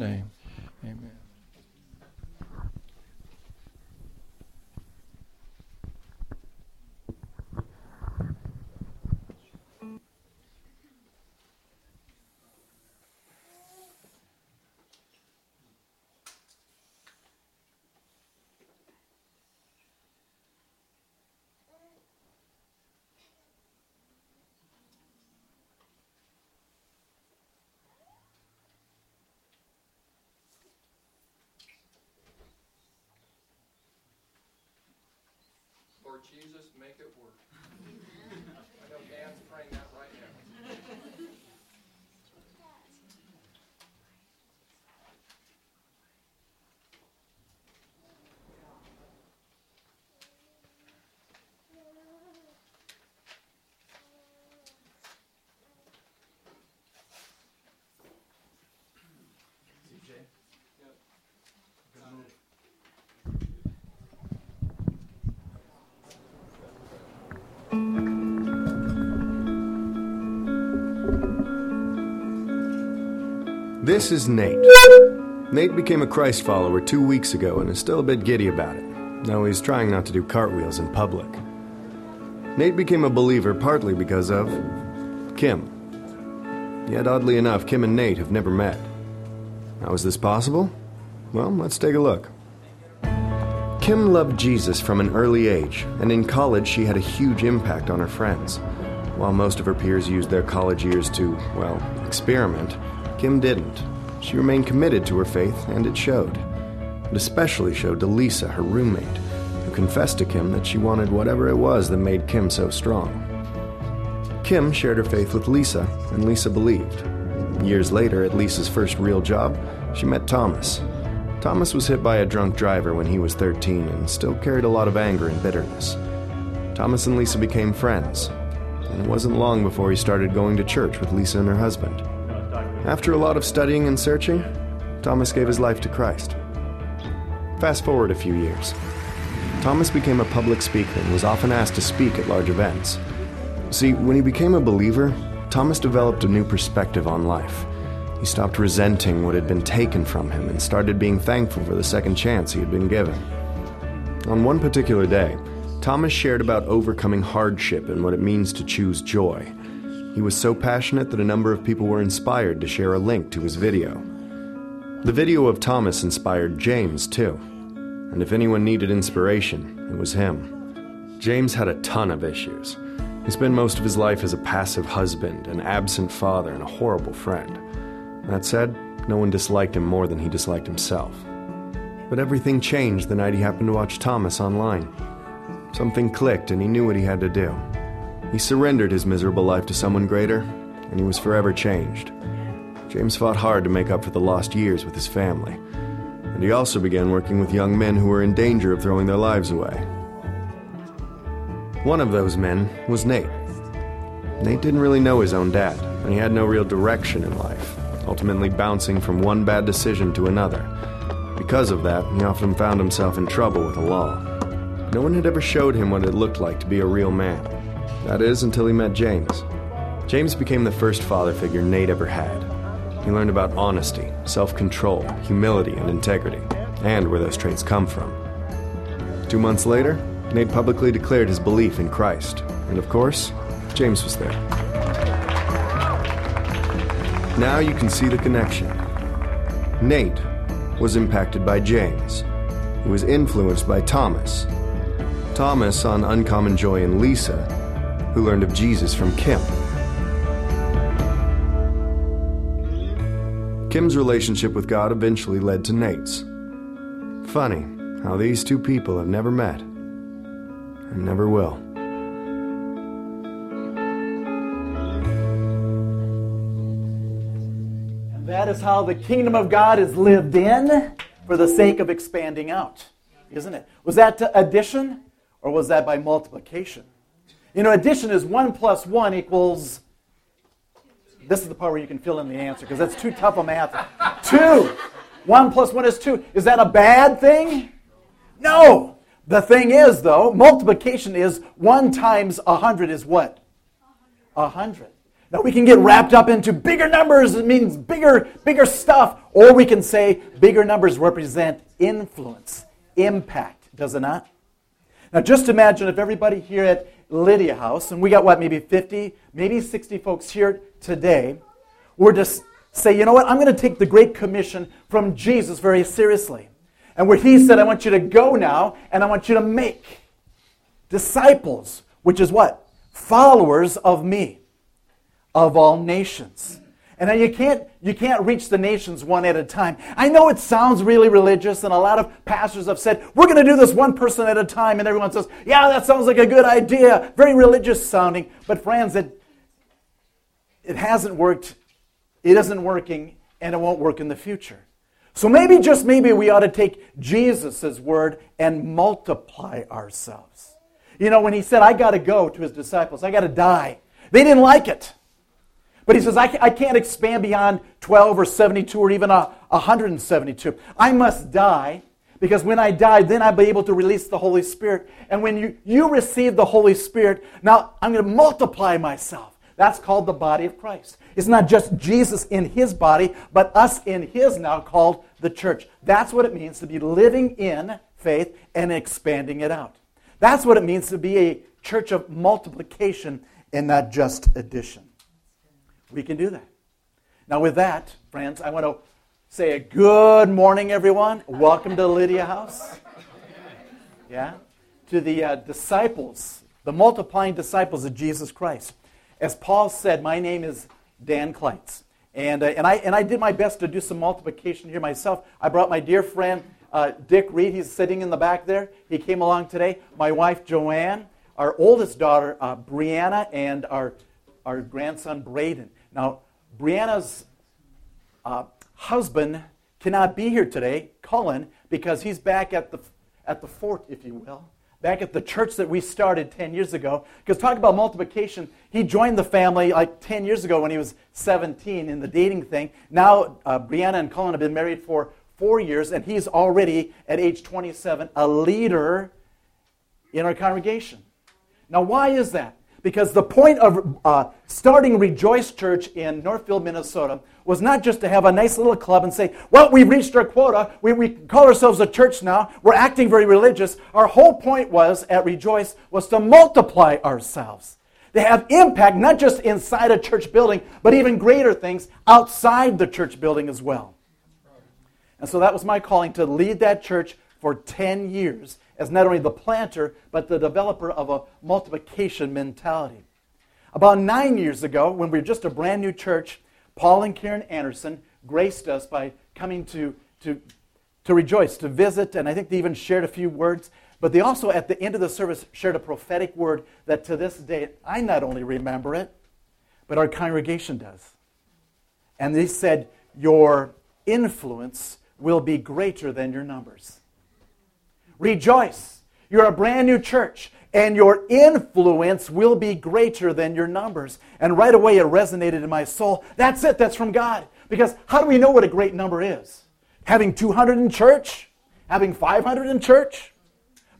name. Amen. Lord Jesus, make it work. This is Nate. Nate became a Christ follower two weeks ago and is still a bit giddy about it, though he's trying not to do cartwheels in public. Nate became a believer partly because of Kim. Yet, oddly enough, Kim and Nate have never met. How is this possible? Well, let's take a look. Kim loved Jesus from an early age, and in college she had a huge impact on her friends. While most of her peers used their college years to, well, experiment, Kim didn't. She remained committed to her faith, and it showed. It especially showed to Lisa, her roommate, who confessed to Kim that she wanted whatever it was that made Kim so strong. Kim shared her faith with Lisa, and Lisa believed. Years later, at Lisa's first real job, she met Thomas. Thomas was hit by a drunk driver when he was 13 and still carried a lot of anger and bitterness. Thomas and Lisa became friends, and it wasn't long before he started going to church with Lisa and her husband. After a lot of studying and searching, Thomas gave his life to Christ. Fast forward a few years. Thomas became a public speaker and was often asked to speak at large events. See, when he became a believer, Thomas developed a new perspective on life. He stopped resenting what had been taken from him and started being thankful for the second chance he had been given. On one particular day, Thomas shared about overcoming hardship and what it means to choose joy. He was so passionate that a number of people were inspired to share a link to his video. The video of Thomas inspired James, too. And if anyone needed inspiration, it was him. James had a ton of issues. He spent most of his life as a passive husband, an absent father, and a horrible friend. That said, no one disliked him more than he disliked himself. But everything changed the night he happened to watch Thomas online. Something clicked and he knew what he had to do. He surrendered his miserable life to someone greater, and he was forever changed. James fought hard to make up for the lost years with his family, and he also began working with young men who were in danger of throwing their lives away. One of those men was Nate. Nate didn't really know his own dad, and he had no real direction in life, ultimately bouncing from one bad decision to another. Because of that, he often found himself in trouble with the law. No one had ever showed him what it looked like to be a real man. That is, until he met James. James became the first father figure Nate ever had. He learned about honesty, self control, humility, and integrity, and where those traits come from. Two months later, Nate publicly declared his belief in Christ, and of course, James was there. Now you can see the connection. Nate was impacted by James, who was influenced by Thomas. Thomas on Uncommon Joy in Lisa, who learned of Jesus from Kim. Kim's relationship with God eventually led to Nate's. Funny how these two people have never met and never will. And that is how the kingdom of God is lived in for the sake of expanding out, isn't it? Was that addition or was that by multiplication? You know, addition is 1 plus 1 equals. This is the part where you can fill in the answer because that's too tough a math. 2. 1 plus 1 is 2. Is that a bad thing? No. The thing is, though, multiplication is 1 times 100 is what? 100. Now we can get wrapped up into bigger numbers, it means bigger, bigger stuff, or we can say bigger numbers represent influence, impact, does it not? Now just imagine if everybody here at Lydia House, and we got what, maybe 50, maybe 60 folks here today, were to say, you know what, I'm going to take the Great Commission from Jesus very seriously. And where he said, I want you to go now, and I want you to make disciples, which is what? Followers of me of all nations. And you can't, you can't reach the nations one at a time. I know it sounds really religious, and a lot of pastors have said, we're going to do this one person at a time. And everyone says, yeah, that sounds like a good idea. Very religious sounding. But friends, it, it hasn't worked. It isn't working, and it won't work in the future. So maybe, just maybe, we ought to take Jesus' word and multiply ourselves. You know, when he said, I got to go to his disciples, I got to die, they didn't like it. But he says, I, I can't expand beyond 12 or 72 or even a 172. I must die because when I die, then I'll be able to release the Holy Spirit. And when you, you receive the Holy Spirit, now I'm going to multiply myself. That's called the body of Christ. It's not just Jesus in his body, but us in his now called the church. That's what it means to be living in faith and expanding it out. That's what it means to be a church of multiplication and not just addition. We can do that. Now, with that, friends, I want to say a good morning, everyone. Welcome to Lydia House. Yeah? To the uh, disciples, the multiplying disciples of Jesus Christ. As Paul said, my name is Dan Kleitz. And, uh, and, I, and I did my best to do some multiplication here myself. I brought my dear friend uh, Dick Reed. He's sitting in the back there. He came along today. My wife Joanne, our oldest daughter uh, Brianna, and our, our grandson Braden. Now, Brianna's uh, husband cannot be here today, Cullen, because he's back at the, at the fort, if you will, back at the church that we started 10 years ago. Because talk about multiplication, he joined the family like 10 years ago when he was 17 in the dating thing. Now, uh, Brianna and Cullen have been married for four years, and he's already, at age 27, a leader in our congregation. Now, why is that? Because the point of uh, starting Rejoice Church in Northfield, Minnesota, was not just to have a nice little club and say, well, we've reached our quota. We, we call ourselves a church now. We're acting very religious. Our whole point was at Rejoice was to multiply ourselves. To have impact, not just inside a church building, but even greater things outside the church building as well. And so that was my calling to lead that church for 10 years as not only the planter, but the developer of a multiplication mentality. About nine years ago, when we were just a brand new church, Paul and Karen Anderson graced us by coming to, to, to rejoice, to visit, and I think they even shared a few words. But they also, at the end of the service, shared a prophetic word that to this day, I not only remember it, but our congregation does. And they said, Your influence will be greater than your numbers. Rejoice. You're a brand new church, and your influence will be greater than your numbers. And right away it resonated in my soul. That's it, that's from God. Because how do we know what a great number is? Having 200 in church? Having 500 in church?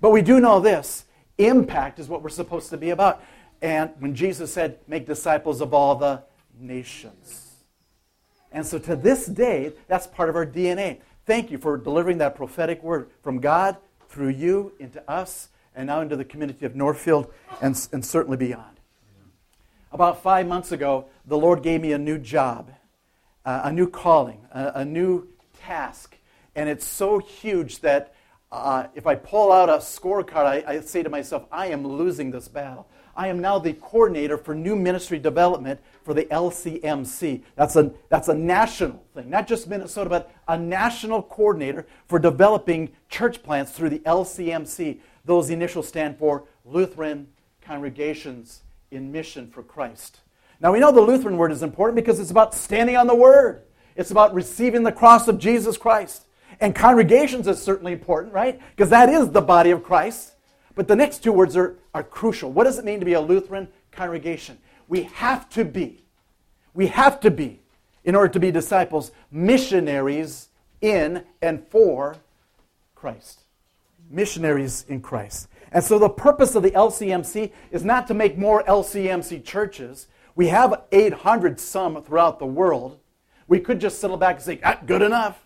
But we do know this impact is what we're supposed to be about. And when Jesus said, make disciples of all the nations. And so to this day, that's part of our DNA. Thank you for delivering that prophetic word from God through you into us and now into the community of Northfield and, and certainly beyond. About five months ago, the Lord gave me a new job, uh, a new calling, a, a, new task. And it's so huge that uh, if I pull out a scorecard, I, I say to myself, I am losing this battle. I am now the coordinator for new ministry development for the LCMC. That's a, that's a national thing, not just Minnesota, but a national coordinator for developing church plants through the LCMC. Those initials stand for Lutheran Congregations in Mission for Christ. Now, we know the Lutheran word is important because it's about standing on the word, it's about receiving the cross of Jesus Christ. And congregations is certainly important, right? Because that is the body of Christ. But the next two words are, are crucial. What does it mean to be a Lutheran congregation? We have to be, we have to be, in order to be disciples, missionaries in and for Christ. Missionaries in Christ. And so the purpose of the LCMC is not to make more LCMC churches. We have 800 some throughout the world. We could just settle back and say, ah, good enough.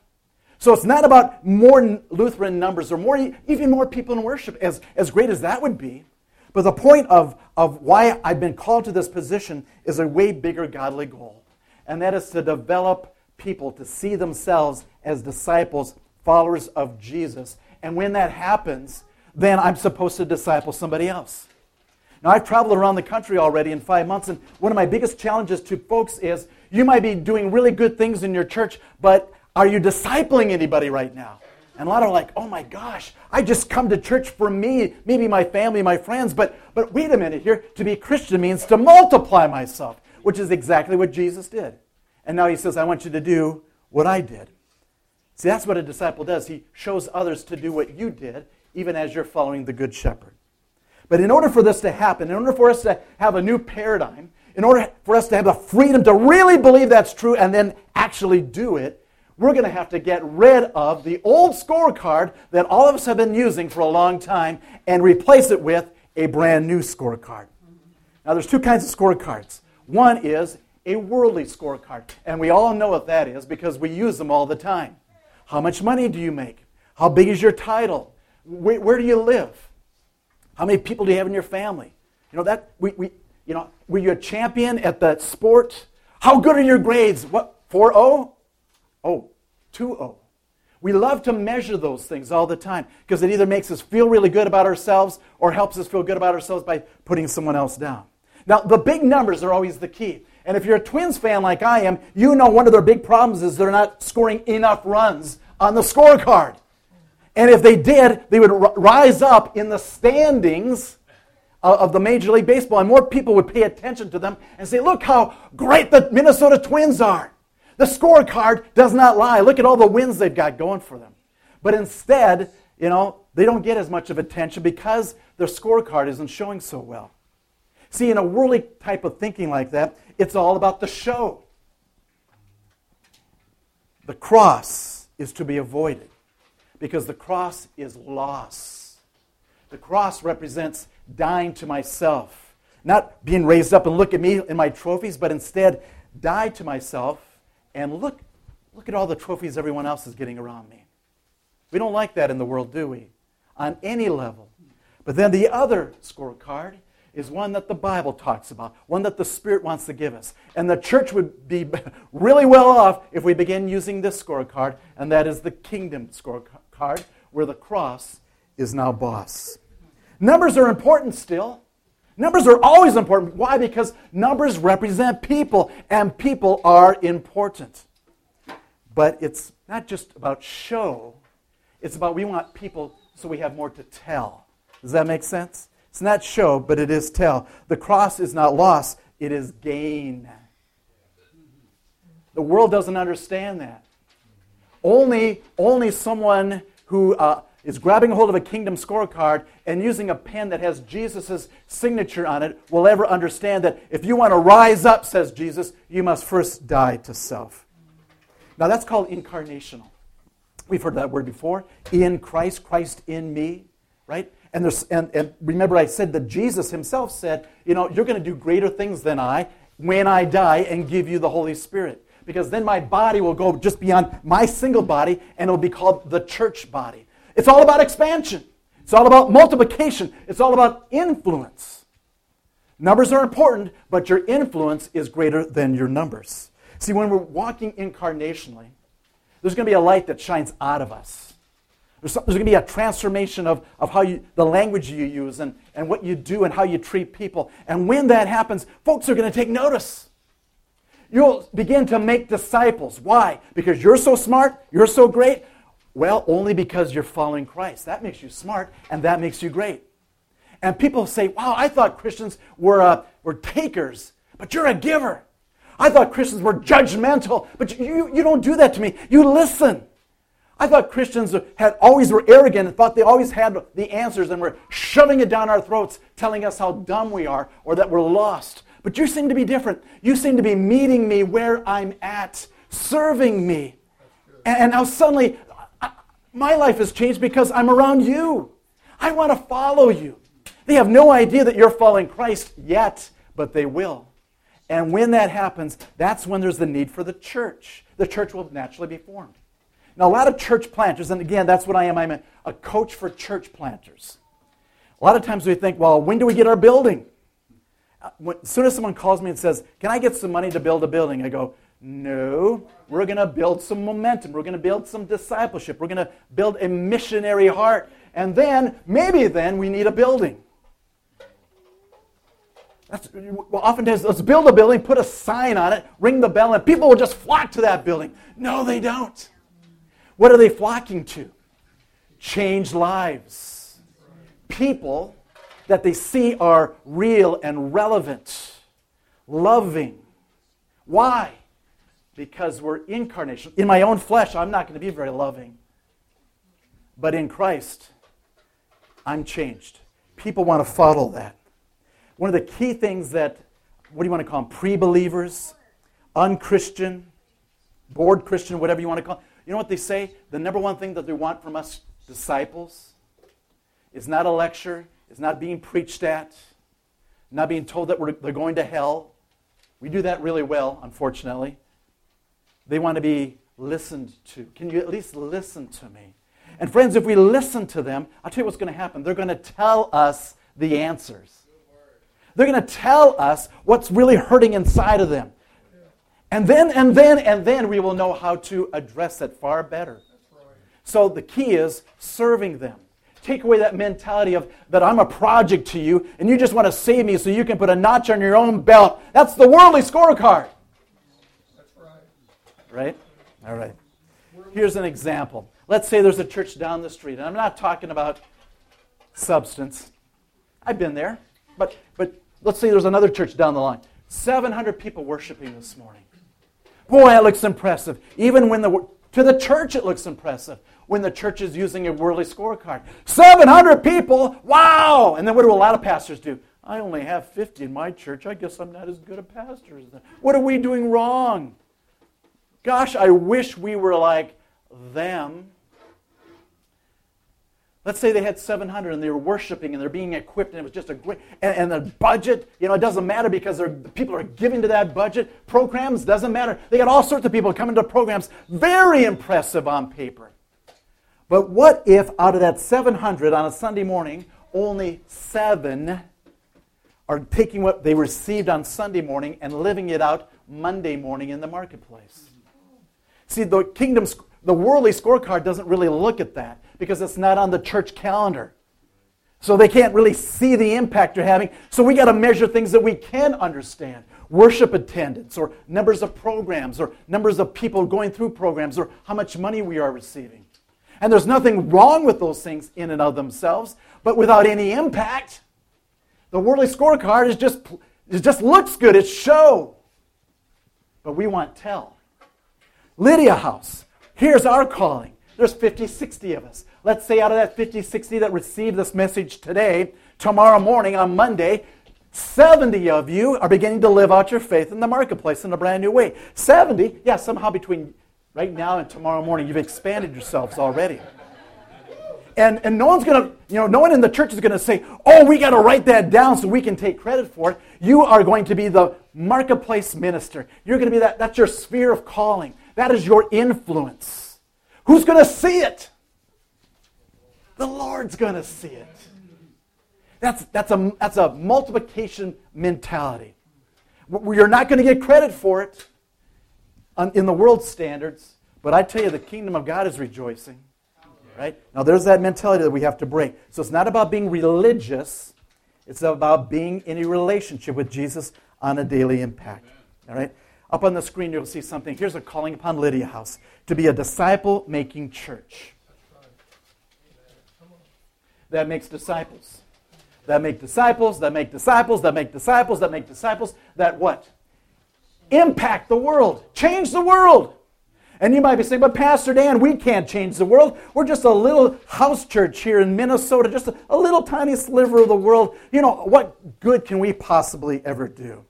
So it's not about more Lutheran numbers or more, even more people in worship, as, as great as that would be. But the point of, of why I've been called to this position is a way bigger godly goal. And that is to develop people to see themselves as disciples, followers of Jesus. And when that happens, then I'm supposed to disciple somebody else. Now, I've traveled around the country already in five months, and one of my biggest challenges to folks is you might be doing really good things in your church, but are you discipling anybody right now? And a lot are like, oh my gosh, I just come to church for me, maybe my family, my friends, but, but wait a minute here. To be Christian means to multiply myself, which is exactly what Jesus did. And now he says, I want you to do what I did. See, that's what a disciple does. He shows others to do what you did, even as you're following the Good Shepherd. But in order for this to happen, in order for us to have a new paradigm, in order for us to have the freedom to really believe that's true and then actually do it, we're going to have to get rid of the old scorecard that all of us have been using for a long time and replace it with a brand new scorecard. Now, there's two kinds of scorecards. One is a worldly scorecard, and we all know what that is because we use them all the time. How much money do you make? How big is your title? Where, where do you live? How many people do you have in your family? You know that we, we you know were you a champion at that sport? How good are your grades? What 4-0? Oh, 2-0. We love to measure those things all the time because it either makes us feel really good about ourselves or helps us feel good about ourselves by putting someone else down. Now, the big numbers are always the key. And if you're a Twins fan like I am, you know one of their big problems is they're not scoring enough runs on the scorecard. And if they did, they would rise up in the standings of the Major League Baseball, and more people would pay attention to them and say, Look how great the Minnesota Twins are. The scorecard does not lie. Look at all the wins they've got going for them. But instead, you know, they don't get as much of attention because their scorecard isn't showing so well. See, in a worldly type of thinking like that, it's all about the show. The cross is to be avoided because the cross is loss. The cross represents dying to myself, not being raised up and look at me and my trophies, but instead die to myself and look, look at all the trophies everyone else is getting around me. We don't like that in the world, do we? On any level. But then the other scorecard is one that the Bible talks about, one that the Spirit wants to give us. And the church would be really well off if we begin using this scorecard, and that is the kingdom scorecard, where the cross is now boss. Numbers are important still. Numbers are always important. Why? Because numbers represent people, and people are important. But it's not just about show, it's about we want people so we have more to tell. Does that make sense? It's not show, but it is tell. The cross is not loss, it is gain. The world doesn't understand that. Only, only someone who uh, is grabbing hold of a kingdom scorecard and using a pen that has Jesus' signature on it will ever understand that if you want to rise up, says Jesus, you must first die to self. Now that's called incarnational. We've heard that word before. In Christ, Christ in me, right? And, there's, and, and remember, I said that Jesus himself said, you know, you're going to do greater things than I when I die and give you the Holy Spirit. Because then my body will go just beyond my single body and it'll be called the church body. It's all about expansion. It's all about multiplication. It's all about influence. Numbers are important, but your influence is greater than your numbers. See, when we're walking incarnationally, there's going to be a light that shines out of us. There's, there's going to be a transformation of, of how you, the language you use and, and what you do and how you treat people. And when that happens, folks are going to take notice. You'll begin to make disciples. Why? Because you're so smart, you're so great, well, only because you're following Christ. That makes you smart and that makes you great. And people say, wow, I thought Christians were, uh, were takers, but you're a giver. I thought Christians were judgmental, but you, you don't do that to me. You listen. I thought Christians had always were arrogant and thought they always had the answers and were shoving it down our throats, telling us how dumb we are or that we're lost. But you seem to be different. You seem to be meeting me where I'm at, serving me. And now suddenly my life has changed because I'm around you. I want to follow you. They have no idea that you're following Christ yet, but they will. And when that happens, that's when there's the need for the church. The church will naturally be formed. Now, a lot of church planters, and again, that's what I am. I'm a, coach for church planters. A lot of times we think, well, when do we get our building? Uh, as soon as someone calls me and says, Can I get some money to build a building? I go, No, we're going to build some momentum. We're going to build some discipleship. We're going to build a missionary heart. And then, maybe then, we need a building. That's, well, oftentimes, let's build a building, put a sign on it, ring the bell, and people will just flock to that building. No, they don't. What are they flocking to? Change lives. People that they see are real and relevant, loving. Why? Because we're incarnation. In my own flesh, I'm not going to be very loving. But in Christ, I'm changed. People want to follow that. One of the key things that, what do you want to call them? Pre believers, unchristian, bored Christian, whatever you want to call them. You know what they say? The number one thing that they want from us disciples is not a lecture, is not being preached at, not being told that we're, they're going to hell. We do that really well, unfortunately. They want to be listened to. Can you at least listen to me? And friends, if we listen to them, I'll tell you what's going to happen. They're going to tell us the answers. They're going to tell us what's really hurting inside of them. And then, and then, and then we will know how to address it far better. So the key is serving them. Take away that mentality of that I'm a project to you and you just want to save me so you can put a notch on your own belt. That's the worldly scorecard. Right? All right. Here's an example. Let's say there's a church down the street, and I'm not talking about substance. I've been there. But, but let's say there's another church down the line. 700 people worshiping this morning. Boy, that looks impressive. Even when the to the church it looks impressive when the church is using a worldly scorecard. 700 people, wow! And then what do a lot of pastors do? I only have 50 in my church. I guess I'm not as good a pastor as them. What are we doing wrong? Gosh, I wish we were like them. Let's say they had 700 and they were worshiping and they're being equipped and it was just a great, and, and the budget, you know, it doesn't matter because people are giving to that budget. Programs, doesn't matter. They got all sorts of people coming to programs. Very impressive on paper. But what if out of that 700 on a Sunday morning, only seven are taking what they received on Sunday morning and living it out Monday morning in the marketplace? See, the kingdom's, the worldly scorecard doesn't really look at that because it's not on the church calendar. So they can't really see the impact you're having. So we got to measure things that we can understand worship attendance, or numbers of programs, or numbers of people going through programs, or how much money we are receiving. And there's nothing wrong with those things in and of themselves, but without any impact, the worldly scorecard is just, it just looks good. It's show. But we want tell. Lydia House, here's our calling. There's 50, 60 of us. Let's say out of that 50, 60 that received this message today, tomorrow morning on Monday, 70 of you are beginning to live out your faith in the marketplace in a brand new way. 70, yeah, somehow between right now and tomorrow morning, you've expanded yourselves already. And, and no one's going to, you know, no one in the church is going to say, oh, we got to write that down so we can take credit for it. You are going to be the marketplace minister. You're going to be that, that's your sphere of calling. That is your influence. Who's going to see it? The Lord's going to see it. That's, that's, a, that's a multiplication mentality. You're not going to get credit for it in the world standards, but I tell you, the kingdom of God is rejoicing. Right? Now, there's that mentality that we have to break. So it's not about being religious, it's about being in a relationship with Jesus on a daily impact. All right? Up on the screen, you'll see something. Here's a calling upon Lydia House to be a disciple making church. That makes disciples. That make disciples, that make disciples, that make disciples, that make disciples, that what? Impact the world, change the world. And you might be saying, but Pastor Dan, we can't change the world. We're just a little house church here in Minnesota, just a, a little tiny sliver of the world. You know, what good can we possibly ever do?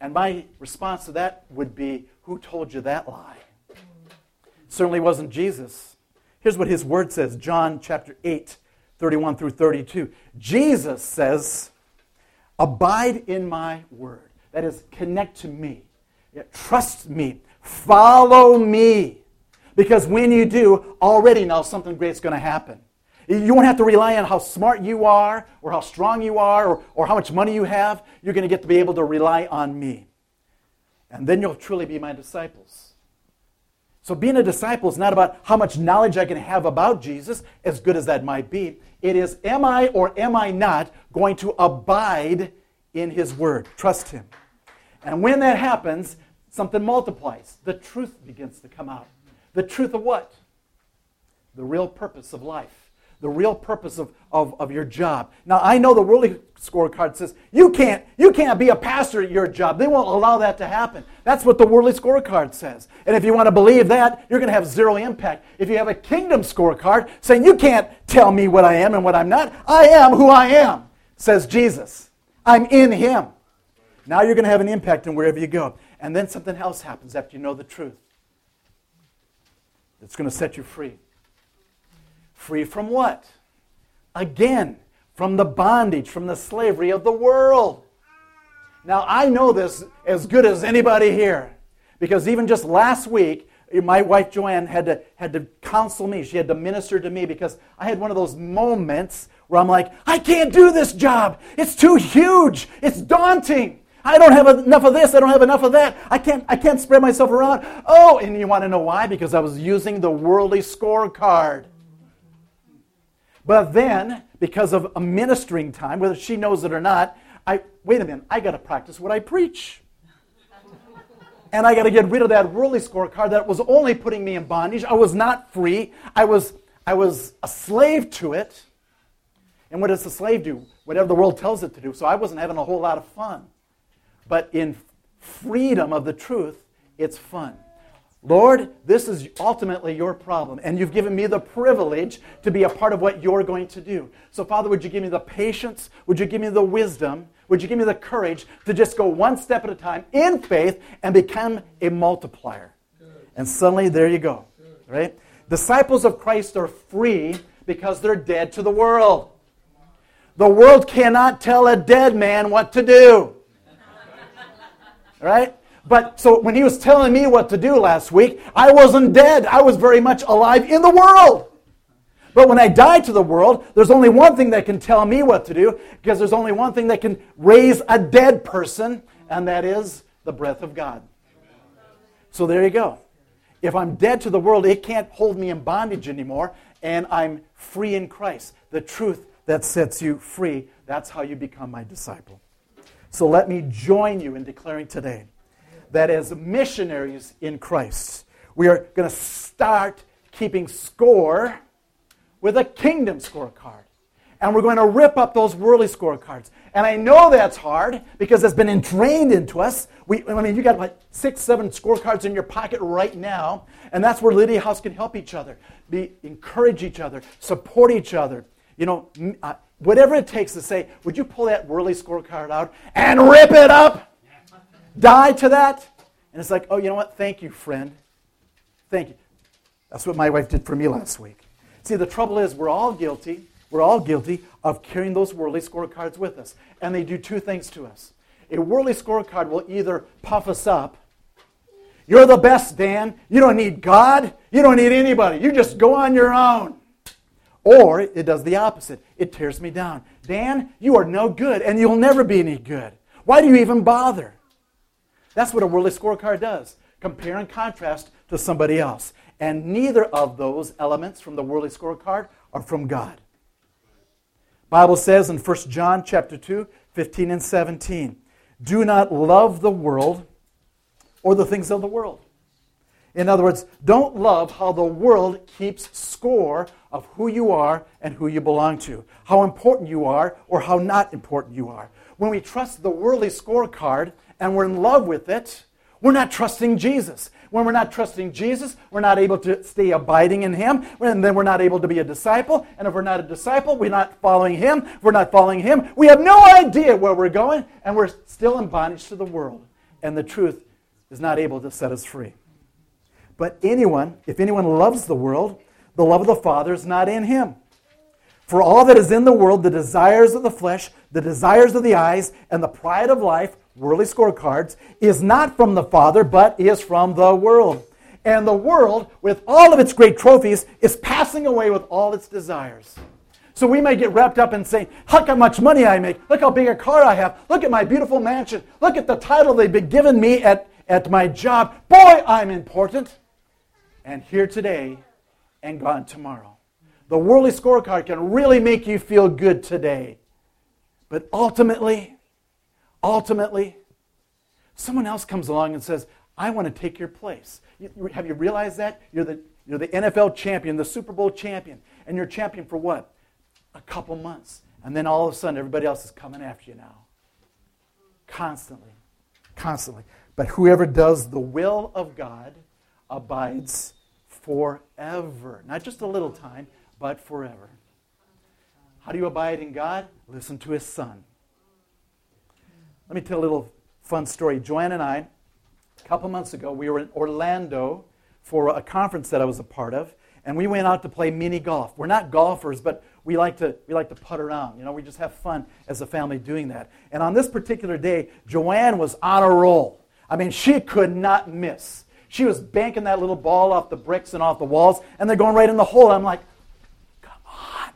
And my response to that would be, Who told you that lie? certainly wasn't Jesus. Here's what his word says John chapter 8, 31 through 32. Jesus says, Abide in my word. That is, connect to me. Trust me. Follow me. Because when you do, already now something great's going to happen. You won't have to rely on how smart you are or how strong you are or, or how much money you have. You're going to get to be able to rely on me. And then you'll truly be my disciples. So, being a disciple is not about how much knowledge I can have about Jesus, as good as that might be. It is, am I or am I not going to abide in His Word? Trust Him. And when that happens, something multiplies. The truth begins to come out. The truth of what? The real purpose of life the real purpose of, of, of your job. Now, I know the worldly scorecard says you can't, you can't be a pastor at your job. They won't allow that to happen. That's what the worldly scorecard says. And if you want to believe that, you're going to have zero impact. If you have a kingdom scorecard saying you can't tell me what I am and what I'm not, I am who I am, says Jesus. I'm in Him. Now you're going to have an impact in wherever you go. And then something else happens after you know the truth. It's going to set you free. Free from what? Again, from the bondage, from the slavery of the world. Now, I know this as good as anybody here because even just last week, my wife Joanne had to, had to counsel me. She had to minister to me because I had one of those moments where I'm like, I can't do this job. It's too huge. It's daunting. I don't have enough of this. I don't have enough of that. I can't, I can't spread myself around. Oh, and you want to know why? Because I was using the worldly scorecard. But then, because of a ministering time, whether she knows it or not, I wait a minute, I got to practice what I preach. and I got to get rid of that worldly scorecard that was only putting me in bondage. I was not free. I was, I was a slave to it. And what does a slave do? Whatever the world tells it to do. So I wasn't having a whole lot of fun. But in freedom of the truth, it's fun. Lord, this is ultimately your problem, and you've given me the privilege to be a part of what you're going to do. So, Father, would you give me the patience? Would you give me the wisdom? Would you give me the courage to just go one step at a time in faith and become a multiplier? And suddenly, there you go. Right? Disciples of Christ are free because they're dead to the world. The world cannot tell a dead man what to do. Right? But so when he was telling me what to do last week, I wasn't dead. I was very much alive in the world. But when I die to the world, there's only one thing that can tell me what to do, because there's only one thing that can raise a dead person, and that is the breath of God. So there you go. If I'm dead to the world, it can't hold me in bondage anymore, and I'm free in Christ. The truth that sets you free, that's how you become my disciple. So let me join you in declaring today that as missionaries in Christ, we are going to start keeping score with a kingdom scorecard. And we're going to rip up those worldly scorecards. And I know that's hard because it's been entrained into us. We, I mean, you got like six, seven scorecards in your pocket right now. And that's where Lydia House can help each other, be, encourage each other, support each other. You know, uh, whatever it takes to say, would you pull that worldly scorecard out and rip it up? Die to that. And it's like, oh, you know what? Thank you, friend. Thank you. That's what my wife did for me last week. See, the trouble is, we're all guilty. We're all guilty of carrying those worldly scorecards with us. And they do two things to us. A worldly scorecard will either puff us up. You're the best, Dan. You don't need God. You don't need anybody. You just go on your own. Or it does the opposite. It tears me down. Dan, you are no good and you'll never be any good. Why do you even bother? That's what a worldly scorecard does compare and contrast to somebody else. And neither of those elements from the worldly scorecard are from God. Bible says in 1 John chapter 2, 15 and 17, do not love the world or the things of the world. In other words, don't love how the world keeps score of who you are and who you belong to, how important you are or how not important you are. When we trust the worldly scorecard, and we're in love with it, we're not trusting Jesus. When we're not trusting Jesus, we're not able to stay abiding in Him, and then we're not able to be a disciple. And if we're not a disciple, we're not following Him. If we're not following Him, we have no idea where we're going, and we're still in bondage to the world. And the truth is not able to set us free. But anyone, if anyone loves the world, the love of the Father is not in him. For all that is in the world, the desires of the flesh, the desires of the eyes, and the pride of life, worldly scorecards, is not from the Father, but is from the world. And the world, with all of its great trophies, is passing away with all its desires. So we may get wrapped up in saying, Look how much money I make. Look how big a car I have. Look at my beautiful mansion. Look at the title they've been giving me at, at my job. Boy, I'm important. And here today and gone tomorrow. The worldly scorecard can really make you feel good today. But ultimately, ultimately, someone else comes along and says, I want to take your place. You, have you realized that? You're the, you're the NFL champion, the Super Bowl champion. And you're champion for what? A couple months. And then all of a sudden, everybody else is coming after you now. Constantly. Constantly. But whoever does the will of God abides forever. Not just a little time, but forever. How do you abide in God? Listen to His Son. Let me tell a little fun story. Joanne and I, a couple months ago, we were in Orlando for a conference that I was a part of, and we went out to play mini golf. We're not golfers, but we like to we like to putt around. You know, we just have fun as a family doing that. And on this particular day, Joanne was on a roll. I mean, she could not miss. She was banking that little ball off the bricks and off the walls, and they're going right in the hole. I'm like, come on.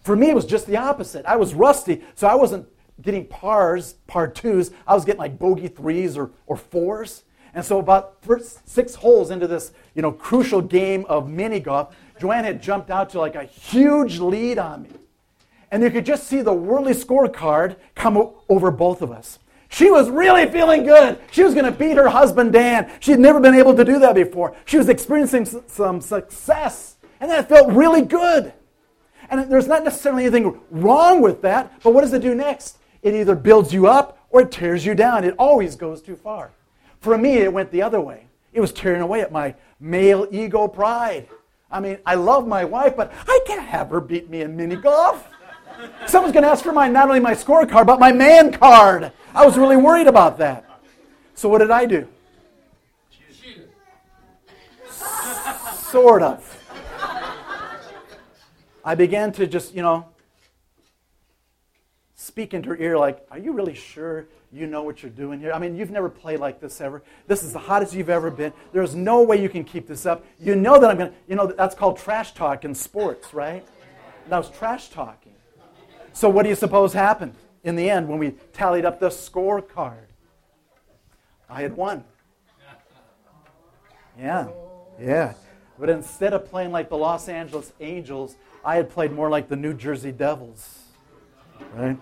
For me, it was just the opposite. I was rusty, so I wasn't getting pars, par twos. I was getting like bogey threes or, or fours. And so about first six holes into this, you know, crucial game of mini golf, Joanne had jumped out to like a huge lead on me. And you could just see the worldly scorecard come over both of us. She was really feeling good. She was going to beat her husband, Dan. She had never been able to do that before. She was experiencing some success, and that felt really good. And there's not necessarily anything wrong with that, but what does it do next? It either builds you up or it tears you down. It always goes too far. For me, it went the other way. It was tearing away at my male ego pride. I mean, I love my wife, but I can't have her beat me in mini golf. Someone's going to ask for my not only my scorecard, but my man card. I was really worried about that. So what did I do? Sort of. I began to just, you know, speak into her ear like, Are you really sure you know what you're doing here? I mean, you've never played like this ever. This is the hottest you've ever been. There's no way you can keep this up. You know that I'm going to, you know, that's called trash talk in sports, right? That was trash talking. So, what do you suppose happened in the end when we tallied up the scorecard? I had won. Yeah, yeah. But instead of playing like the Los Angeles Angels, I had played more like the New Jersey Devils. Right?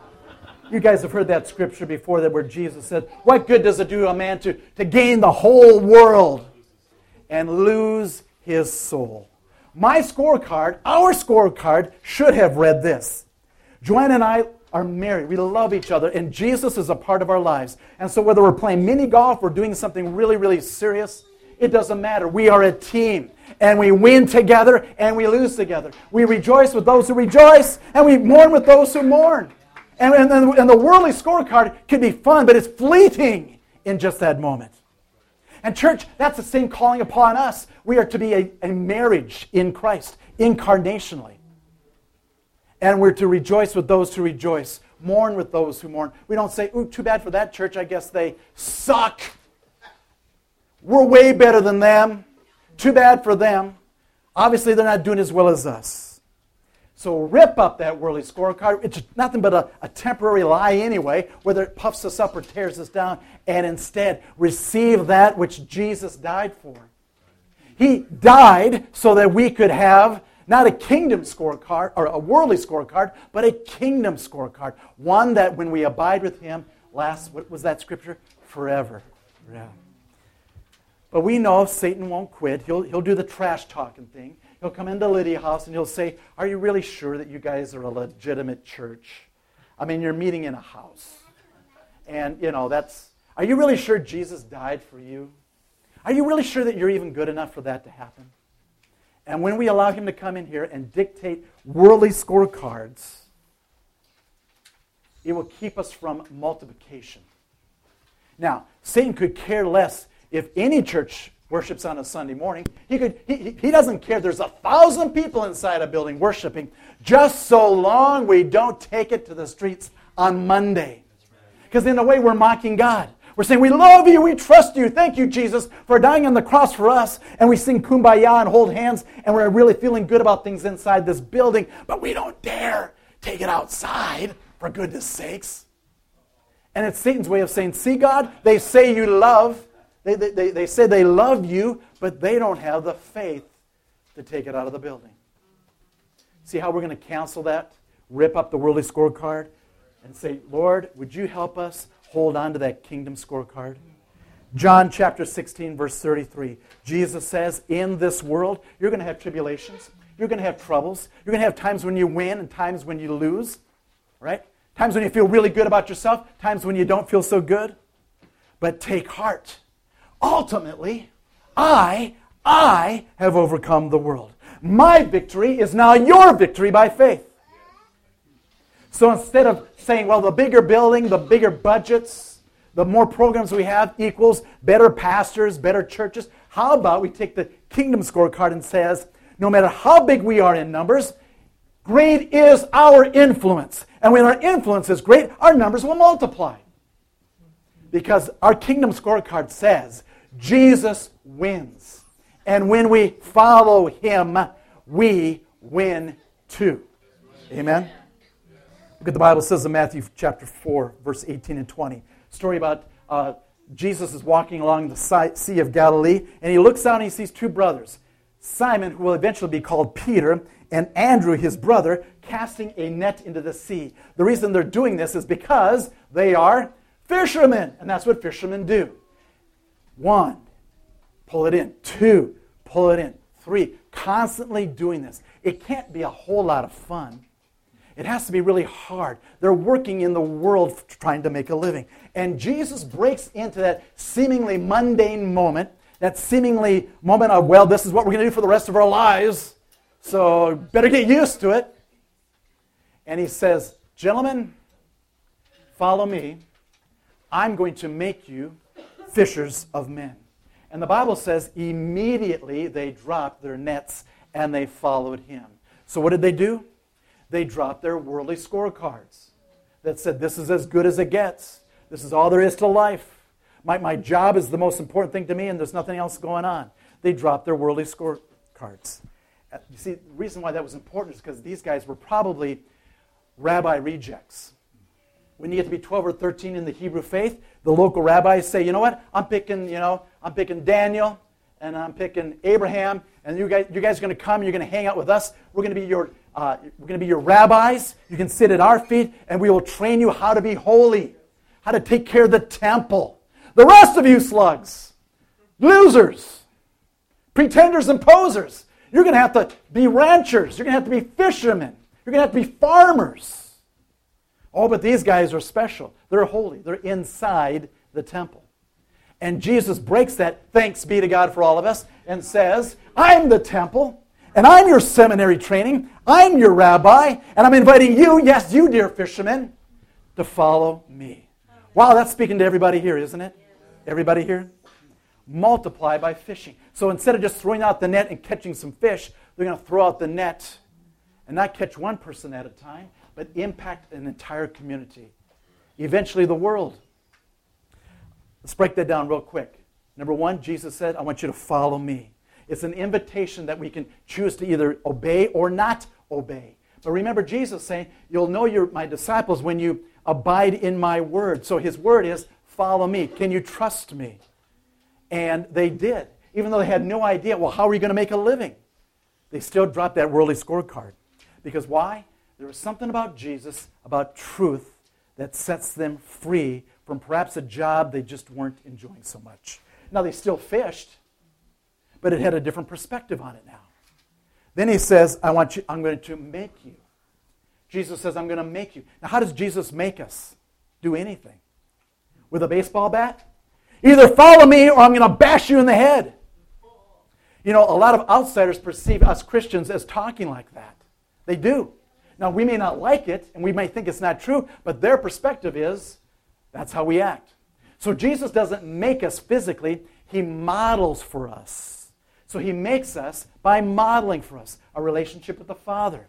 You guys have heard that scripture before that where Jesus said, What good does it do a man to, to gain the whole world and lose his soul? My scorecard, our scorecard, should have read this Joanne and I are married. We love each other, and Jesus is a part of our lives. And so, whether we're playing mini golf or doing something really, really serious, it doesn't matter. We are a team, and we win together and we lose together. We rejoice with those who rejoice, and we mourn with those who mourn. And, and, and the worldly scorecard can be fun, but it's fleeting in just that moment. And, church, that's the same calling upon us. We are to be a, a marriage in Christ, incarnationally. And we're to rejoice with those who rejoice, mourn with those who mourn. We don't say, ooh, too bad for that church. I guess they suck. We're way better than them. Too bad for them. Obviously, they're not doing as well as us. So rip up that worldly scorecard. It's nothing but a, a, temporary lie anyway, whether it puffs us up or tears us down, and instead receive that which Jesus died for. He died so that we could have not a kingdom scorecard or a worldly scorecard, but a kingdom scorecard. One that when we abide with Him lasts, what was that scripture? Forever. Yeah. But we know Satan won't quit. He'll, he'll do the trash talking thing. He'll come into Lydia House and he'll say, Are you really sure that you guys are a legitimate church? I mean, you're meeting in a house. And, you know, that's, are you really sure Jesus died for you? Are you really sure that you're even good enough for that to happen? And when we allow him to come in here and dictate worldly scorecards, it will keep us from multiplication. Now, Satan could care less if any church worships on a Sunday morning. He, could, he, he doesn't care. There's a thousand people inside a building worshiping, just so long we don't take it to the streets on Monday. Because in a way, we're mocking God. We're saying, We love you, we trust you. Thank you, Jesus, for dying on the cross for us. And we sing kumbaya and hold hands, and we're really feeling good about things inside this building, but we don't dare take it outside, for goodness sakes. And it's Satan's way of saying, See, God, they say you love, they, they, they, say they love you, but they don't have the faith to take it out of the building. See how we're going to cancel that? Rip up the worldly scorecard and say, Lord, would you help us hold on to that kingdom scorecard? John chapter 16, verse 33. Jesus says, In this world, you're going to have tribulations. You're going to have troubles. You're going to have times when you win and times when you lose, right? Times when you feel really good about yourself, times when you don't feel so good. But take heart. Ultimately, I, I have overcome the world. My victory is now your victory by faith. So instead of saying, well, the bigger building, the bigger budgets, the more programs we have equals better pastors, better churches, how about we take the kingdom scorecard and says, no matter how big we are in numbers, great is our influence. And when our influence is great, our numbers will multiply. Because our kingdom scorecard says Jesus wins. And when we follow him, we win too. Amen? Look at the Bible says in Matthew chapter 4, verse 18 and 20. Story about uh, Jesus is walking along the Sea of Galilee, and he looks out and he sees two brothers. Simon, who will eventually be called Peter, and Andrew, his brother, casting a net into the sea. The reason they're doing this is because they are fishermen, and that's what fishermen do. One, pull it in. Two, pull it in. Three, constantly doing this. It can't be a whole lot of fun. It has to be really hard. They're working in the world trying to make a living. And Jesus breaks into that seemingly mundane moment that seemingly moment of, well, this is what we're going to do for the rest of our lives, so better get used to it. And he says, Gentlemen, follow me. I'm going to make you fishers of men. And the Bible says immediately they dropped their nets and they followed him. So what did they do? They dropped their worldly scorecards that said, This is as good as it gets. This is all there is to life. My, my job is the most important thing to me, and there's nothing else going on. They dropped their worldly scorecards. Uh, you see, the reason why that was important is because these guys were probably rabbi rejects. When you get to be 12 or 13 in the Hebrew faith, the local rabbis say, you know what? I'm picking, you know, I'm picking Daniel and I'm picking Abraham, and you guys, you guys are going to come. You're going to hang out with us. We're going to be your, uh, we're going to be your rabbis. You can sit at our feet, and we will train you how to be holy, how to take care of the temple. The rest of you slugs, losers, pretenders and posers, you're going to have to be ranchers. You're going to have to be fishermen. You're going to have to be farmers. Oh, but these guys are special. They're holy. They're inside the temple. And Jesus breaks that, thanks be to God for all of us, and says, I'm the temple, and I'm your seminary training, I'm your rabbi, and I'm inviting you, yes, you, dear fishermen, to follow me. Wow, that's speaking to everybody here, isn't it? Everybody here? Multiply by fishing. So instead of just throwing out the net and catching some fish, they're going to throw out the net and not catch one person at a time, but impact an entire community. Eventually, the world. Let's break that down real quick. Number one, Jesus said, I want you to follow me. It's an invitation that we can choose to either obey or not obey. But remember Jesus saying, You'll know you're my disciples when you abide in my word. So his word is, Follow me. Can you trust me? And they did. Even though they had no idea, well, how are you going to make a living? They still dropped that worldly scorecard. Because why? There was something about Jesus, about truth, that sets them free from perhaps a job they just weren't enjoying so much. Now, they still fished, but it had a different perspective on it now. Then he says, I want you, I'm going to make you. Jesus says, I'm going to make you. Now, how does Jesus make us do anything? with a baseball bat? Either follow me or I'm going to bash you in the head. You know, a lot of outsiders perceive us Christians as talking like that. They do. Now, we may not like it and we may think it's not true, but their perspective is that's how we act. So Jesus doesn't make us physically, He models for us. So He makes us by modeling for us a relationship with the Father.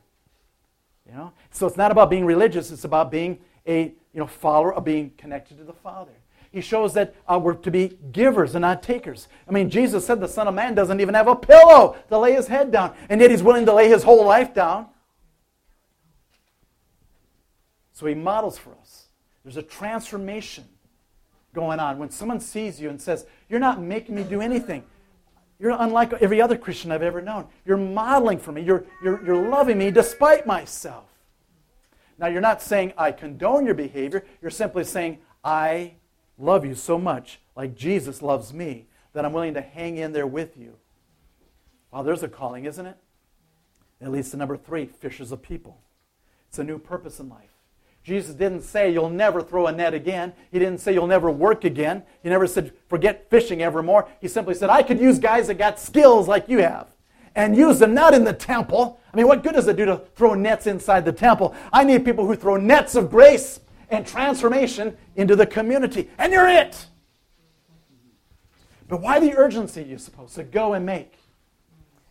You know? So it's not about being religious, it's about being a you know, follower of being connected to the Father. He shows that uh, we're to be givers and not takers. I mean, Jesus said the Son of Man doesn't even have a pillow to lay his head down, and yet he's willing to lay his whole life down. So he models for us. There's a transformation going on. When someone sees you and says, You're not making me do anything, you're unlike every other Christian I've ever known. You're modeling for me, you're, you're, you're loving me despite myself. Now, you're not saying I condone your behavior, you're simply saying, I love you so much, like Jesus loves me, that I'm willing to hang in there with you. Well, there's a calling, isn't it? It leads to number three fishers of people. It's a new purpose in life. Jesus didn't say you'll never throw a net again. He didn't say you'll never work again. He never said forget fishing evermore. He simply said, I could use guys that got skills like you have and use them not in the temple. I mean, what good does it do to throw nets inside the temple? I need people who throw nets of grace and transformation into the community. And you're it. But why the urgency, you suppose, to go and make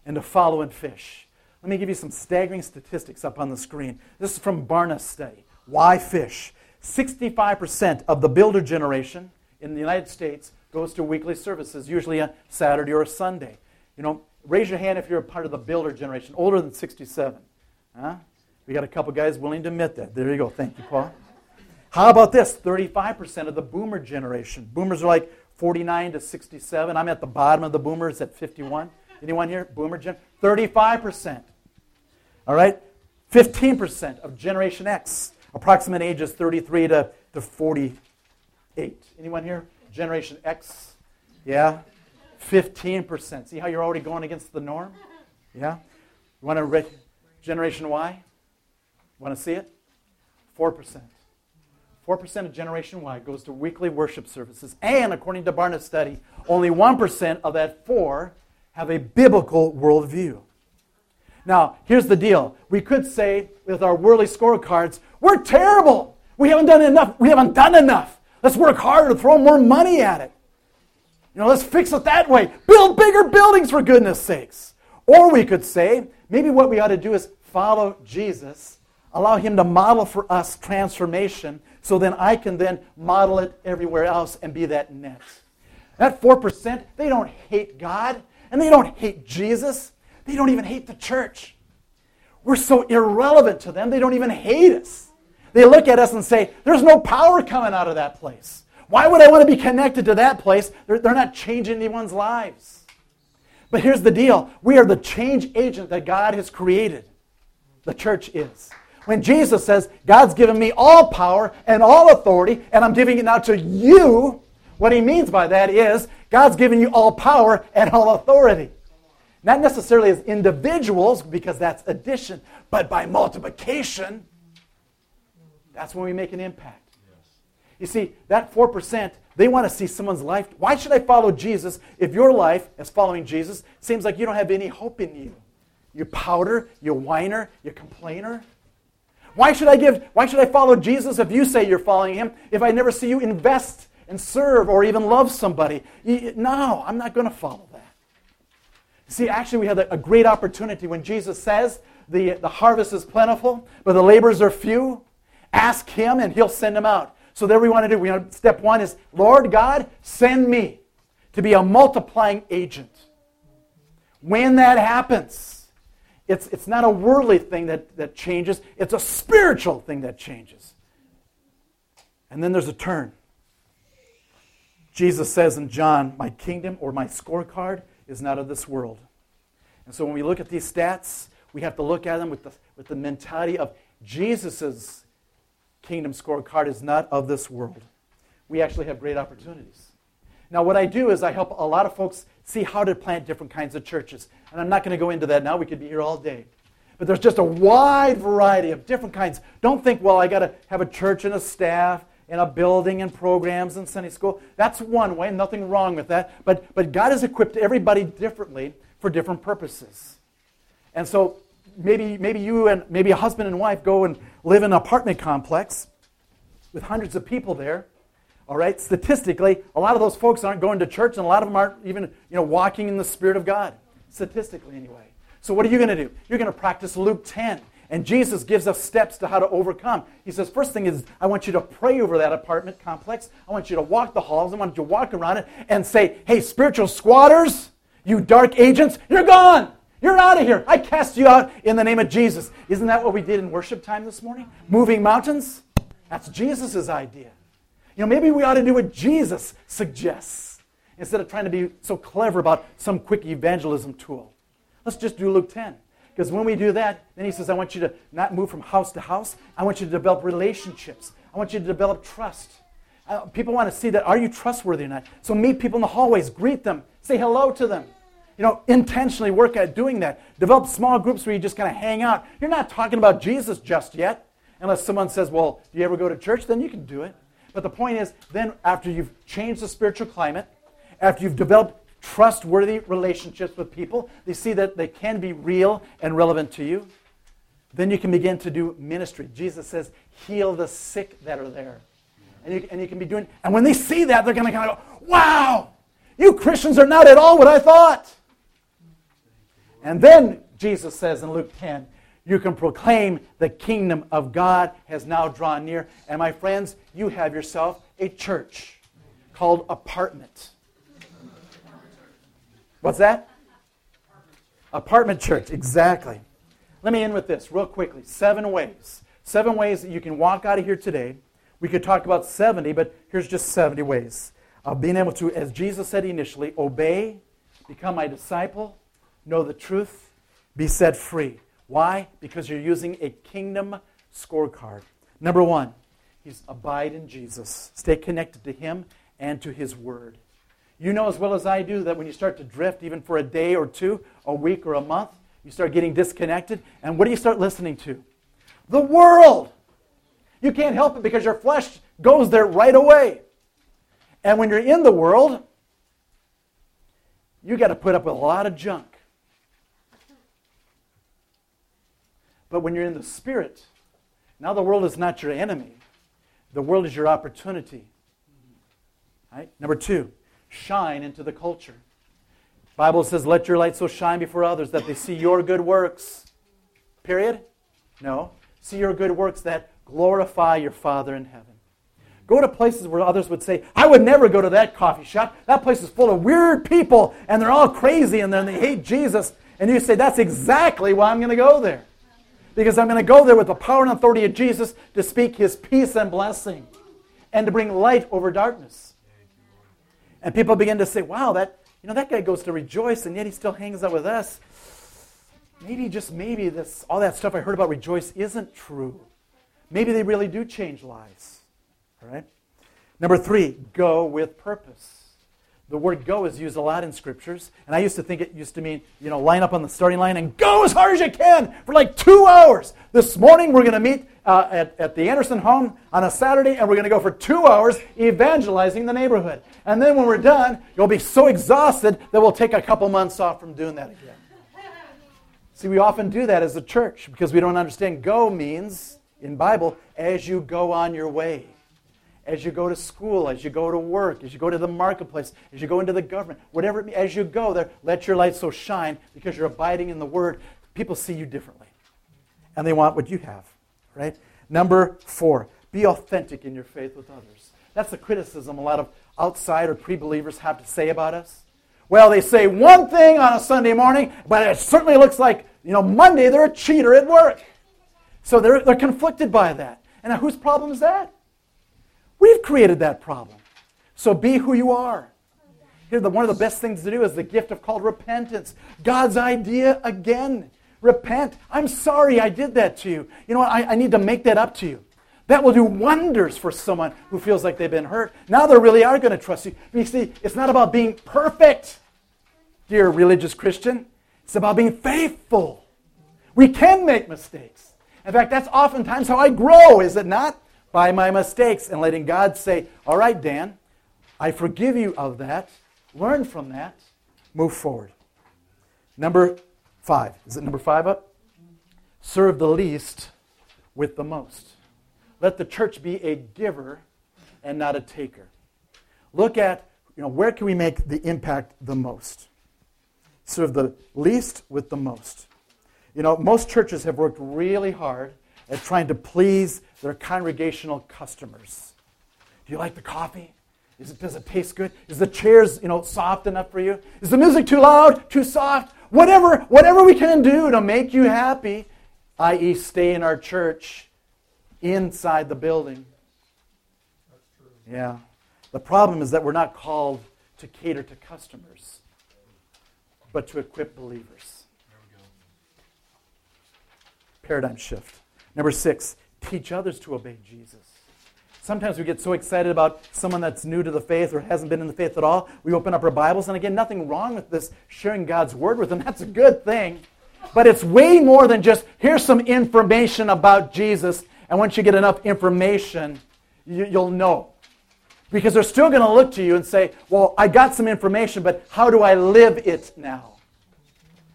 and to follow and fish? Let me give you some staggering statistics up on the screen. This is from Barna's study. Why fish? 65% of the builder generation in the United States goes to weekly services, usually a Saturday or a Sunday. You know, raise your hand if you're a part of the builder generation, older than 67. Huh? We got a couple guys willing to admit that. There you go. Thank you, Paul. How about this? 35% of the boomer generation. Boomers are like 49 to 67. I'm at the bottom of the boomers at 51. Anyone here? Boomer gen? 35%. All right? 15% of Generation X. Approximate age is 33 to, to 48. Anyone here? Generation X? Yeah? 15%. See how you're already going against the norm? Yeah? You want to re- Generation Y? Want to see it? 4%. 4% of Generation Y goes to weekly worship services. And according to Barna's study, only 1% of that 4 have a biblical worldview. Now, here's the deal. We could say with our worldly scorecards, we're terrible. We haven't done enough. We haven't done enough. Let's work harder, throw more money at it. You know, let's fix it that way. Build bigger buildings for goodness sakes. Or we could say, maybe what we ought to do is follow Jesus, allow him to model for us transformation so then I can then model it everywhere else and be that net. That 4%, they don't hate God and they don't hate Jesus. They don't even hate the church. We're so irrelevant to them, they don't even hate us. They look at us and say, There's no power coming out of that place. Why would I want to be connected to that place? They're, they're not changing anyone's lives. But here's the deal we are the change agent that God has created. The church is. When Jesus says, God's given me all power and all authority, and I'm giving it now to you, what he means by that is God's given you all power and all authority. Not necessarily as individuals, because that's addition, but by multiplication, that's when we make an impact. You see, that 4%, they want to see someone's life. Why should I follow Jesus if your life, as following Jesus, seems like you don't have any hope in you? You powder, you whiner, you complainer. Why should I give, why should I follow Jesus if you say you're following him if I never see you invest and serve or even love somebody? no, I'm not going to follow that. See, actually, we have a great opportunity when Jesus says the, the harvest is plentiful, but the laborers are few. Ask him and he'll send them out. So there we want to do. We want, step one is, Lord God, send me to be a multiplying agent. When that happens, it's, it's not a worldly thing that, that changes, it's a spiritual thing that changes. And then there's a turn. Jesus says in John, My kingdom or my scorecard is not of this world. And so when we look at these stats, we have to look at them with the, with the mentality of Jesus' kingdom scorecard is not of this world. We actually have great opportunities. Now, what I do is I help a lot of folks see how to plant different kinds of churches. And I'm not going to go into that now. We could be here all day. But there's just a wide variety of different kinds. Don't think, well, I got to have a church and a staff and a building and programs and Sunday school. That's one way, nothing wrong with that. But, but God has equipped everybody differently for different purposes. And so maybe, maybe you and maybe a husband and wife go and live in an apartment complex with hundreds of people there. All right, statistically, a lot of those folks aren't going to church, and a lot of them aren't even, you know, walking in the Spirit of God. Statistically, anyway. So what are you going to do? You're going to practice Luke 10. And Jesus gives us steps to how to overcome. He says, first thing is, I want you to pray over that apartment complex. I want you to walk the halls. I want you to walk around it and say, hey, spiritual squatters, you dark agents, you're gone. You're out of here. I cast you out in the name of Jesus. Isn't that what we did in worship time this morning? Moving mountains? That's Jesus' idea. You know, maybe we ought to do what Jesus suggests instead of trying to be so clever about some quick evangelism tool. Let's just do Luke 10. Because when we do that, then he says, I want you to not move from house to house. I want you to develop relationships. I want you to develop trust. Uh, people want to see that are you trustworthy or not? So meet people in the hallways, greet them, say hello to them. You know, intentionally work at doing that. Develop small groups where you just kind of hang out. You're not talking about Jesus just yet, unless someone says, Well, do you ever go to church? Then you can do it. But the point is, then after you've changed the spiritual climate, after you've developed trustworthy relationships with people, they see that they can be real and relevant to you, then you can begin to do ministry. Jesus says, heal the sick that are there. And you, and you can be doing, and when they see that, they're going to kind of go, wow, you Christians are not at all what I thought. And then Jesus says in Luke 10, you can proclaim the kingdom of God has now drawn near. And my friends, you have yourself a church called Apartment. What's that? Apartment church, exactly. Let me end with this real quickly. Seven ways. Seven ways that you can walk out of here today. We could talk about 70, but here's just 70 ways of being able to, as Jesus said initially, obey, become my disciple, know the truth, be set free. Why? Because you're using a kingdom scorecard. Number one, he's abide in Jesus. Stay connected to him and to his word. You know as well as I do that when you start to drift, even for a day or two, a week or a month, you start getting disconnected. And what do you start listening to? The world. You can't help it because your flesh goes there right away. And when you're in the world, you got to put up with a lot of junk. But when you're in the Spirit, now the world is not your enemy, the world is your opportunity. Right? Number two, shine into the culture. Bible says, "Let your light so shine before others that they see your good works." Period? No. See your good works that glorify your Father in heaven. Go to places where others would say, I would never go to that coffee shop. That place is full of weird people and they're all crazy and they hate Jesus. And you say, That's exactly why I'm going to go there. Because I'm going to go there with the power and authority of Jesus to speak his peace and blessing and to bring light over darkness. And people begin to say, wow, that, you know, that guy goes to rejoice and yet he still hangs out with us. Maybe, just maybe, this, all that stuff I heard about rejoice isn't true. Maybe they really do change lives. All right? Number three, go with purpose. The word go is used a lot in scriptures, and I used to think it used to mean, you know, line up on the starting line and go as hard as you can for like two hours. This morning we're going to meet uh, at, at the Anderson home on a Saturday, and we're going to go for two hours evangelizing the neighborhood. And then when we're done, you'll be so exhausted that we'll take a couple months off from doing that again. See, we often do that as a church because we don't understand go means, in Bible, as you go on your way. As you go to school, as you go to work, as you go to the marketplace, as you go into the government, whatever it means, as you go there, let your light so shine because you're abiding in the Word. People see you differently. And they want what you have right? Number four, be authentic in your faith with others. That's the criticism a lot of outside or pre believers have to say about us. Well, they say one thing on a Sunday morning, but it certainly looks like, you know, Monday they're a cheater at work. So they're, they're conflicted by that. And whose problem is that? We've created that problem. So be who you are. Here, the, one of the best things to do is the gift of called repentance. God's idea again Repent. I'm sorry I did that to you. You know what? I, I need to make that up to you. That will do wonders for someone who feels like they've been hurt. Now they really are going to trust you. You see, it's not about being perfect, dear religious Christian. It's about being faithful. We can make mistakes. In fact, that's oftentimes how I grow, is it not? By my mistakes and letting God say, All right, Dan, I forgive you of that. Learn from that. Move forward. Number Five. Is it number five up? Serve the least with the most. Let the church be a giver and not a taker. Look at, you know, where can we make the impact the most? Serve the least with the most. You know, most churches have worked really hard at trying to please their congregational customers. Do you like the coffee? Is it, does it taste good? Is the chairs, you know, soft enough for you? Is the music too loud, too soft? Whatever, whatever we can do to make you happy, i.e., stay in our church inside the building. Yeah. The problem is that we're not called to cater to customers, but to equip believers. Paradigm shift. Number six, teach others to obey Jesus. Sometimes we get so excited about someone that's new to the faith or hasn't been in the faith at all. We open up our Bibles, and again, nothing wrong with this, sharing God's word with them. That's a good thing. But it's way more than just here's some information about Jesus, and once you get enough information, you, will know. Because they're still going to look to you and say, Well, I got some information, but how do I live it now?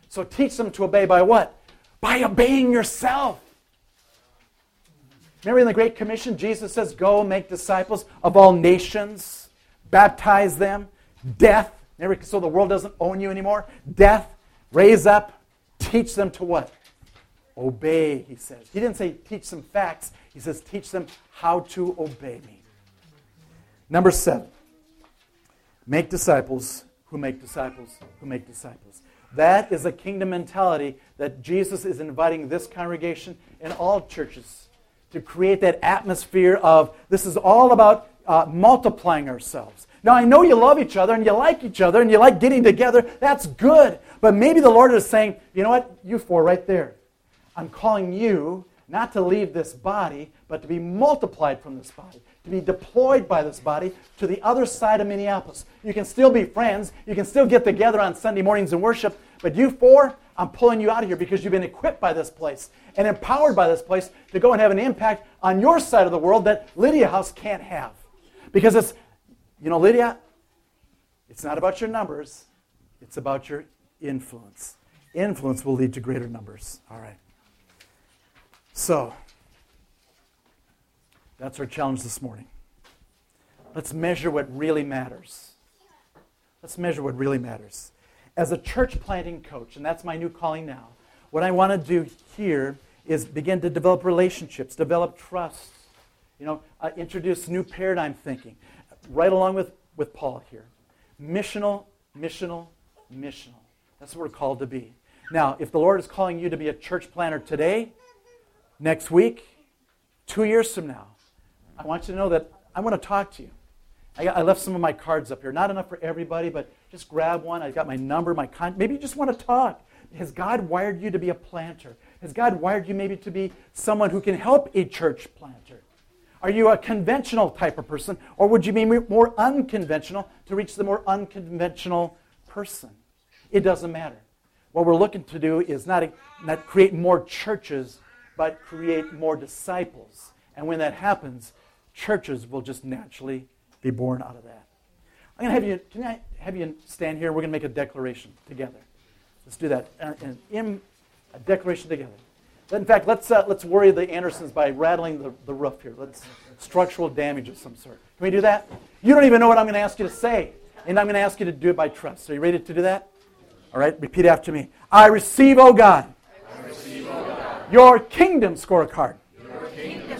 So teach them to obey by what? By obeying yourself. Remember in the Great Commission, Jesus says, Go make disciples of all nations, baptize them, death, so the world doesn't own you anymore, death, raise up, teach them to what? Obey, he says. He didn't say teach them facts, he says teach them how to obey me. Number seven, make disciples who make disciples who make disciples. That is a kingdom mentality that Jesus is inviting this congregation and all churches to create that atmosphere of this is all about uh, multiplying ourselves. Now, I know you love each other and you like each other and you like getting together. That's good. But maybe the Lord is saying, you know what? You four right there. I'm calling you not to leave this body, but to be multiplied from this body, to be deployed by this body to the other side of Minneapolis. You can still be friends. You can still get together on Sunday mornings and worship. But you four, I'm pulling you out of here because you've been equipped by this place and empowered by this place to go and have an impact on your side of the world that Lydia House can't have. Because it's, you know, Lydia, it's not about your numbers, it's about your influence. Influence will lead to greater numbers. All right. So, that's our challenge this morning. Let's measure what really matters. Let's measure what really matters. As a church planting coach, and that's my new calling now, what I want to do here is begin to develop relationships, develop trust, you know, uh, introduce new paradigm thinking, right along with, with Paul here. Missional, missional, missional. That's what we're called to be. Now, if the Lord is calling you to be a church planter today, next week, two years from now, I want you to know that I want to talk to you. I, I left some of my cards up here. Not enough for everybody, but just grab one. I've got my number, my con. Maybe you just want to talk. Has God wired you to be a planter? Has God wired you maybe to be someone who can help a church planter? Are you a conventional type of person, or would you be more unconventional to reach the more unconventional person? It doesn't matter. What we're looking to do is not, not create more churches, but create more disciples. And when that happens, churches will just naturally be born out of that. I'm going to have you, can I have you stand here? We're going to make a declaration together. Let's do that. And in a declaration together. In fact, let's, uh, let's worry the Andersons by rattling the, the roof here. Let's structural damage of some sort. Can we do that? You don't even know what I'm going to ask you to say. And I'm going to ask you to do it by trust. Are you ready to do that? All right, repeat after me. I receive, O God, receive, o God your kingdom scorecard, your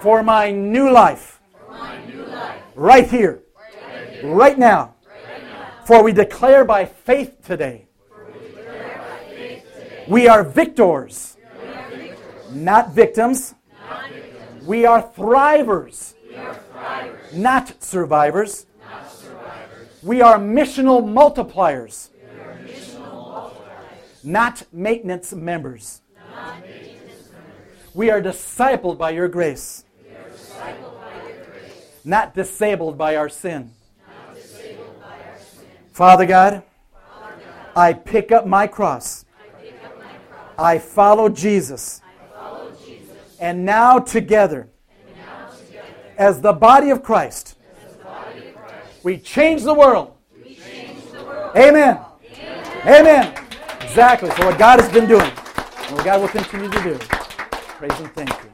for, my new life, for my new life, right here, right, now. right now. For we declare by faith today we are victors, not victims. We are thrivers, not survivors. We are missional multipliers, not maintenance members. We are discipled by your grace, not disabled by our sin. Father God, I pick up my cross I follow Jesus. And now together, as the body of Christ, we change the world. Amen. Amen. Exactly. So what God has been doing, and what God will continue to do. Praise and thank you.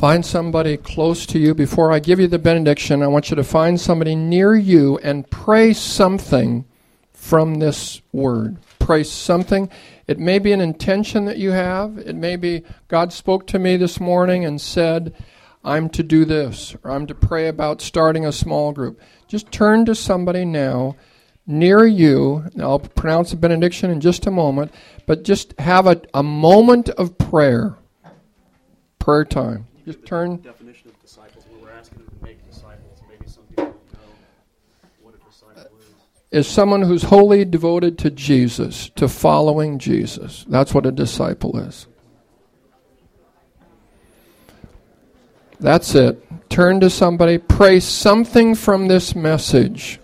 Find somebody close to you. Before I give you the benediction, I want you to find somebody near you and pray something from this word. Pray something. It may be an intention that you have. It may be God spoke to me this morning and said, I'm to do this, or I'm to pray about starting a small group. Just turn to somebody now near you. I'll pronounce the benediction in just a moment, but just have a, a moment of prayer. Prayer time. Just turn. Definition of disciples. We were asking to make disciples. Maybe some people don't know what a disciple is. Is someone who's wholly devoted to Jesus, to following Jesus. That's what a disciple is. That's it. Turn to somebody, pray something from this message.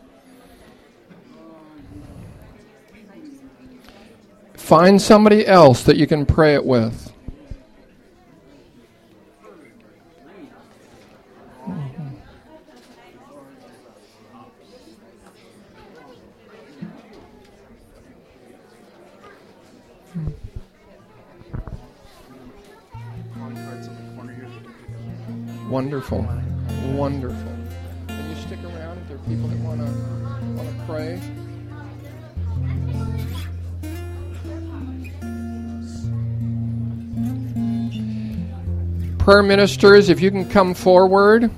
Find somebody else that you can pray it with. Wonderful. Wonderful. Can you stick around if there are people that want to want to pray? Prayer ministers, if you can come forward.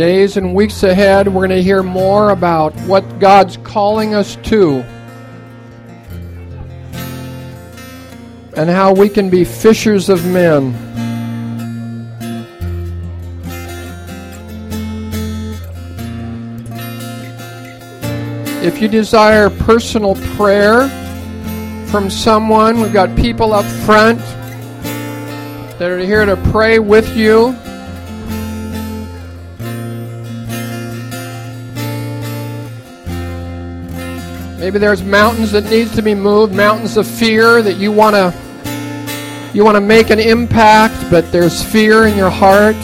Days and weeks ahead, we're going to hear more about what God's calling us to and how we can be fishers of men. If you desire personal prayer from someone, we've got people up front that are here to pray with you. Maybe there's mountains that needs to be moved, mountains of fear that you want to you want to make an impact, but there's fear in your heart.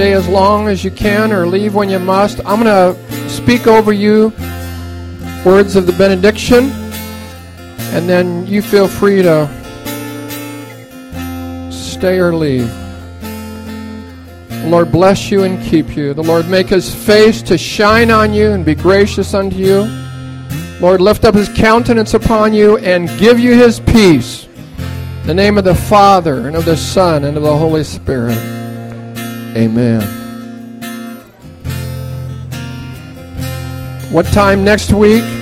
Stay as long as you can or leave when you must. I'm going to speak over you words of the benediction, and then you feel free to stay or leave. The Lord bless you and keep you. The Lord make his face to shine on you and be gracious unto you. Lord, lift up his countenance upon you and give you his peace. In the name of the Father, and of the Son, and of the Holy Spirit. Amen. What time next week?